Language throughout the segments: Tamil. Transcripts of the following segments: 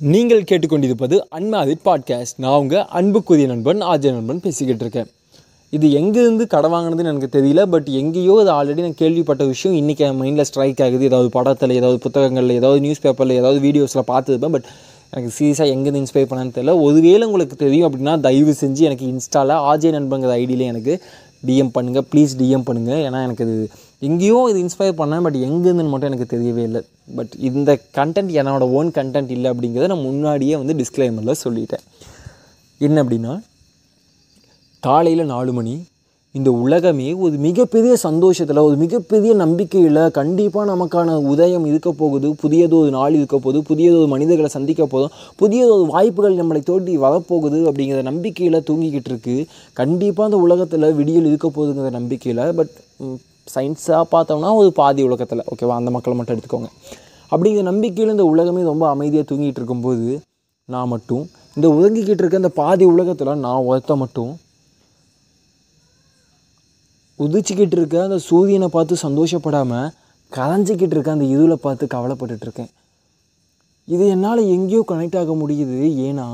நீங்கள் கேட்டுக்கொண்டிருப்பது அன்மாதிட் பாட்காஸ்ட் நான் உங்கள் அன்புக்குரிய நண்பன் ஆஜய் நண்பன் பேசிக்கிட்டு இருக்கேன். இது எங்கேருந்து கடை வாங்கினதுன்னு எனக்கு தெரியல பட் எங்கேயோ அது ஆல்ரெடி நான் கேள்விப்பட்ட விஷயம். இன்றைக்கி என் மைண்டில் ஸ்ட்ரைக் ஆகுது. ஏதாவது படத்தில் ஏதாவது புத்தகங்களில் ஏதாவது நியூஸ் பேப்பரில் ஏதாவது வீடியோஸில் பார்த்துருப்பேன் பட் எனக்கு சீரியஸாக எங்கேருந்து இன்ஸ்பைர் பண்ணான்னு தெரியல. ஒருவேளை உங்களுக்கு தெரியும் அப்படின்னா தயவு செஞ்சு எனக்கு இன்ஸ்டாவில் ஆஜய் நண்பங்கிற ஐடியில் எனக்கு டிஎம் பண்ணுங்கள் ப்ளீஸ் டிஎம் பண்ணுங்கள் ஏன்னா எனக்கு இது எங்கேயோ இது இன்ஸ்பயர் பண்ணேன் பட் எங்கேருந்துன்னு மட்டும் எனக்கு தெரியவே இல்லை. பட் இந்த கண்டென்ட் என்னோட ஓன் கண்டென்ட் இல்லை அப்படிங்கிறத நான் முன்னாடியே வந்து டிஸ்க்ளைமரில் சொல்லிட்டேன். என்ன அப்படின்னா காலையில் நாலு மணி இந்த உலகமே ஒரு மிகப்பெரிய சந்தோஷத்தில் ஒரு மிகப்பெரிய நம்பிக்கையில் கண்டிப்பாக நமக்கான உதயம் இருக்க போகுது புதியதொரு நாள் இருக்க போகுது புதியதொரு மனிதர்களை சந்திக்க போதும் ஒரு வாய்ப்புகள் நம்மளை தோட்டி வரப்போகுது அப்படிங்கிற நம்பிக்கையில் தூங்கிக்கிட்டு இருக்கு. கண்டிப்பாக அந்த உலகத்தில் விடியல் இருக்க போகுதுங்கிற நம்பிக்கையில் பட் சயின்ஸாக பார்த்தோம்னா ஒரு பாதி உலகத்தில். ஓகேவா அந்த மக்களை மட்டும் எடுத்துக்கோங்க. அப்படிங்கிற நம்பிக்கையில் இந்த உலகமே ரொம்ப அமைதியாக தூங்கிட்டு இருக்கும்போது நான் மட்டும் இந்த உறங்கிக்கிட்டு இருக்க இந்த பாதி உலகத்தில் நான் ஒருத்த மட்டும் உதிச்சிக்கிட்டு இருக்க அந்த சூரியனை பார்த்து சந்தோஷப்படாமல் கரைஞ்சிக்கிட்டு இருக்க அந்த இதுவில் பார்த்து கவலைப்பட்டுட்டு இருக்கேன். இது என்னால் எங்கேயோ கனெக்ட் ஆக முடியுது. ஏன்னா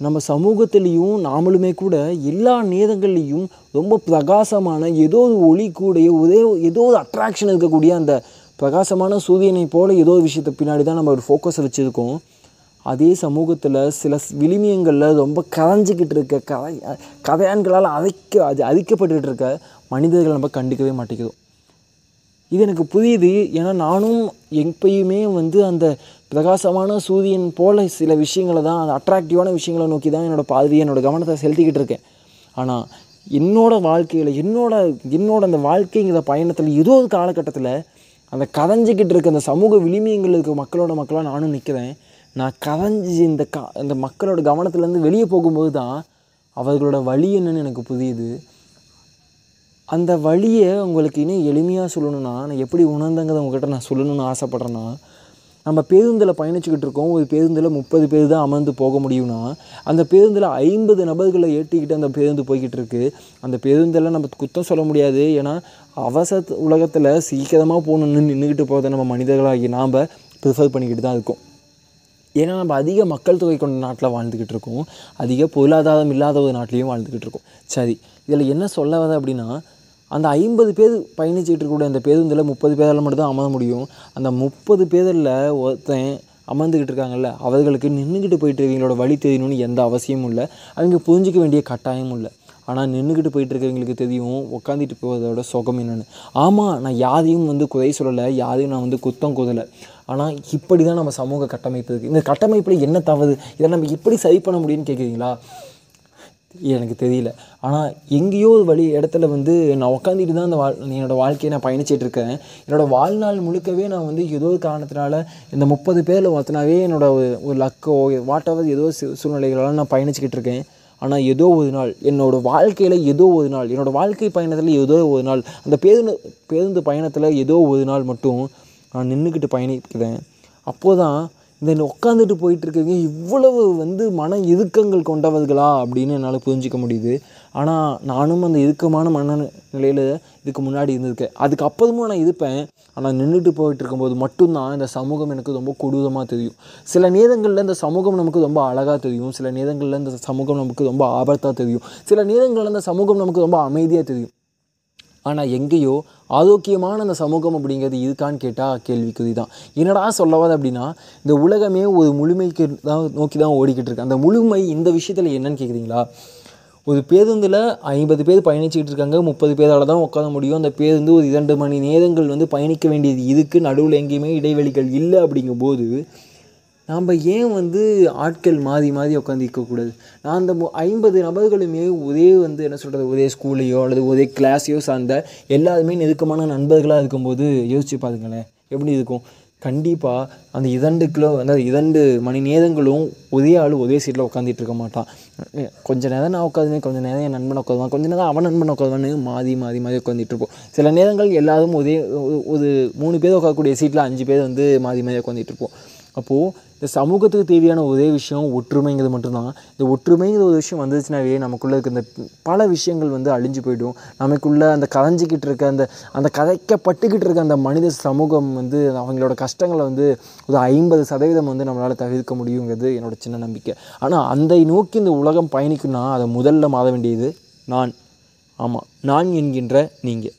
நம்ம சமூகத்திலையும் நாமளுமே கூட எல்லா நேரங்கள்லேயும் ரொம்ப பிரகாசமான ஏதோ ஒரு ஒளி கூடிய ஒரே ஏதோ ஒரு அட்ராக்ஷன் இருக்கக்கூடிய அந்த பிரகாசமான சூரியனை போல் ஏதோ ஒரு விஷயத்தை பின்னாடி தான் நம்ம ஒரு ஃபோக்கஸை வச்சுருக்கோம். அதே சமூகத்தில் சில விளிமியங்களில் ரொம்ப கரைஞ்சிக்கிட்டு இருக்க கதை கதையான்களால் அதைக்க அது அழிக்கப்பட்டுக்கிட்டு இருக்க மனிதர்களை நம்ம கண்டுக்கவே மாட்டேங்குது? இது எனக்கு புரியுது. ஏன்னா நானும் எப்பயுமே வந்து அந்த பிரகாசமான சூரியன் போல் சில விஷயங்களை தான் அந்த அட்ராக்டிவான விஷயங்களை நோக்கி தான் என்னோடய பார்வையை என்னோடய கவனத்தை செலுத்திக்கிட்டு இருக்கேன். ஆனால் என்னோடய வாழ்க்கையில் என்னோட என்னோட அந்த வாழ்க்கைங்கிற பயணத்தில் ஏதோ ஒரு காலகட்டத்தில் அந்த கதைஞ்சிக்கிட்டு இருக்க அந்த சமூக விளிமியங்கள் இருக்க மக்களோட மக்களாக நானும் நிற்கிறேன் நான் கதைஞ்சி இந்த க இந்த மக்களோட கவனத்துலேருந்து வெளியே போகும்போது தான் அவர்களோட வழி என்னன்னு எனக்கு புரியுது. அந்த வழியை உங்களுக்கு இன்னும் எளிமையாக சொல்லணும்னா நான் எப்படி உணர்ந்தங்கிறத உங்ககிட்ட நான் சொல்லணும்னு ஆசைப்பட்றேன்னா நம்ம பேருந்தில் பயணிச்சுக்கிட்டு இருக்கோம். ஒரு பேருந்தில் முப்பது பேர் தான் அமர்ந்து போக முடியும்னா அந்த பேருந்தில் ஐம்பது நபர்களை ஏற்றிக்கிட்டு அந்த பேருந்து போய்கிட்டு இருக்குது அந்த பேருந்தில் நம்ம குத்தம் சொல்ல முடியாது. ஏன்னா அவசர உலகத்தில் சீக்கிரமாக போகணுன்னு நின்றுக்கிட்டு போகிறத நம்ம மனிதர்களாகி நாம் ப்ரிஃபர் பண்ணிக்கிட்டு தான் இருக்கோம். ஏன்னா நம்ம அதிக மக்கள் தொகை கொண்ட நாட்டில் வாழ்ந்துக்கிட்டு இருக்கோம். அதிக பொருளாதாரம் இல்லாத ஒரு நாட்டிலையும் வாழ்ந்துக்கிட்டு இருக்கோம். சரி இதில் என்ன சொல்ல வர அப்படின்னா அந்த ஐம்பது பேர் பயணிச்சிக்கிட்டு இருக்கக்கூடிய அந்த பேருந்தில் முப்பது பேரால் மட்டும்தான் அமர முடியும். அந்த முப்பது பேரில் ஒருத்தன் அமர்ந்துக்கிட்டு இருக்காங்கல்ல அவர்களுக்கு நின்றுக்கிட்டு போயிட்டு இருக்கவங்களோட வழி தெரியணும்னு எந்த அவசியமும் இல்லை. அவங்க புரிஞ்சிக்க வேண்டிய கட்டாயமும் இல்லை. ஆனால் நின்றுக்கிட்டு போயிட்டு இருக்கிறவங்களுக்கு தெரியும் உட்காந்துட்டு போவதோட சுகம் என்னென்னு. ஆமாம் நான் யாரையும் வந்து குறை சொல்லலை யாரையும் நான் வந்து குத்தம் குதலை ஆனால் இப்படி தான் நம்ம சமூக கட்டமைப்பு இருக்குது இந்த கட்டமைப்பில் என்ன தவறு? இதை நம்ம எப்படி சரி பண்ண முடியும்னு கேட்குறீங்களா எனக்கு தெரியல. ஆனால் எங்கேயோ ஒரு வழி இடத்துல வந்து நான் உட்காந்துட்டு தான் அந்த வாழ் என்னோடய வாழ்க்கையை நான் பயணிச்சிட்டு இருக்கேன். என்னோடய வாழ்நாள் முழுக்கவே நான் வந்து ஏதோ ஒரு காரணத்தினால இந்த முப்பது பேரில் ஒருத்தனாவே என்னோடய ஒரு லக்கோ வாட் எவர் ஏதோ சூழ்நிலைகளால் நான் பயணிச்சிக்கிட்டு இருக்கேன். ஆனால் ஏதோ ஒரு நாள் என்னோடய வாழ்க்கையில் ஏதோ ஒரு நாள் என்னோடய வாழ்க்கை பயணத்தில் ஏதோ ஒரு நாள் அந்த பேருந்து பேருந்து பயணத்தில் ஏதோ ஒரு நாள் மட்டும் நான் நின்றுக்கிட்டு பயணிக்கிறேன். அப்போது தான் இந்த உட்காந்துட்டு போயிட்டுருக்கவங்க இவ்வளவு வந்து மன இறுக்கங்கள் கொண்டவர்களா அப்படின்னு என்னால் புரிஞ்சிக்க முடியுது. ஆனால் நானும் அந்த இறுக்கமான மன நிலையில் இதுக்கு முன்னாடி இருந்திருக்கேன். அதுக்கப்புறமும் நான் இருப்பேன். ஆனால் நின்றுட்டு போயிட்டு இருக்கும்போது மட்டும்தான் இந்த சமூகம் எனக்கு ரொம்ப கொடூரமாக தெரியும். சில நேரங்களில் இந்த சமூகம் நமக்கு ரொம்ப அழகாக தெரியும். சில நேரங்களில் இந்த சமூகம் நமக்கு ரொம்ப ஆபத்தாக தெரியும். சில நேரங்களில் இந்த சமூகம் நமக்கு ரொம்ப அமைதியாக தெரியும். ஆனால் எங்கேயோ ஆரோக்கியமான அந்த சமூகம் அப்படிங்கிறது இருக்கான்னு கேட்டால் கேள்விக்குறி தான் என்னடா சொல்லவாது அப்படின்னா இந்த உலகமே ஒரு முழுமைக்கு தான் நோக்கி தான் ஓடிக்கிட்டு இருக்கு. அந்த முழுமை இந்த விஷயத்தில் என்னன்னு கேட்குறீங்களா ஒரு பேருந்தில் ஐம்பது பேர் பயணிச்சுக்கிட்டு இருக்காங்க முப்பது பேரால் தான் உட்கார முடியும். அந்த பேருந்து ஒரு இரண்டு மணி நேரங்கள் வந்து பயணிக்க வேண்டியது இதுக்கு நடுவில் எங்கேயுமே இடைவெளிகள் இல்லை அப்படிங்கும்போது நாம் ஏன் வந்து ஆட்கள் மாறி மாறி உட்காந்து இருக்கக்கூடாது நான் அந்த ஐம்பது நபர்களுமே ஒரே வந்து என்ன சொல்கிறது ஒரே ஸ்கூலையோ அல்லது ஒரே கிளாஸையோ சார்ந்த எல்லாருமே நெருக்கமான நண்பர்களாக இருக்கும்போது யோசிச்சு பாருங்களேன் எப்படி இருக்கும்? கண்டிப்பாக அந்த இரண்டு கிலோ அந்த இரண்டு மணி நேரங்களும் ஒரே ஆள் ஒரே சீட்டில் உட்காந்துட்டு இருக்க மாட்டான். கொஞ்சம் நேரம் நான் உட்காந்துனேன் கொஞ்சம் நேரம் என் நண்பன் உட்காருவான் கொஞ்ச நேரம் அவன் நண்பன் உட்காருவான்னு மாறி மாறி மாறி உட்காந்துட்டு இருப்போம். சில நேரங்கள் எல்லாரும் ஒரே ஒரு மூணு பேர் உட்காரக்கூடிய சீட்டில் அஞ்சு பேர் வந்து மாறி மாறி உட்காந்துட்டு இருப்போம். அப்போது இந்த சமூகத்துக்கு தேவையான ஒரே விஷயம் ஒற்றுமைங்கிறது மட்டும்தான். இந்த ஒற்றுமைங்கிற ஒரு விஷயம் வந்துச்சுனாவே நமக்குள்ளே இருக்க இந்த பல விஷயங்கள் வந்து அழிஞ்சு போயிடும். நமக்குள்ளே அந்த கலைஞ்சிக்கிட்டு இருக்க அந்த அந்த கதைக்கப்பட்டுக்கிட்டு இருக்க அந்த மனித சமூகம் வந்து அவங்களோட கஷ்டங்களை வந்து ஒரு ஐம்பது சதவீதம் வந்து நம்மளால் தவிர்க்க முடியுங்கிறது என்னோட சின்ன நம்பிக்கை. ஆனால் அந்த நோக்கி இந்த உலகம் பயணிக்குன்னா அதை முதல்ல மாற வேண்டியது நான். ஆமாம் நான் என்கின்ற நீங்கள்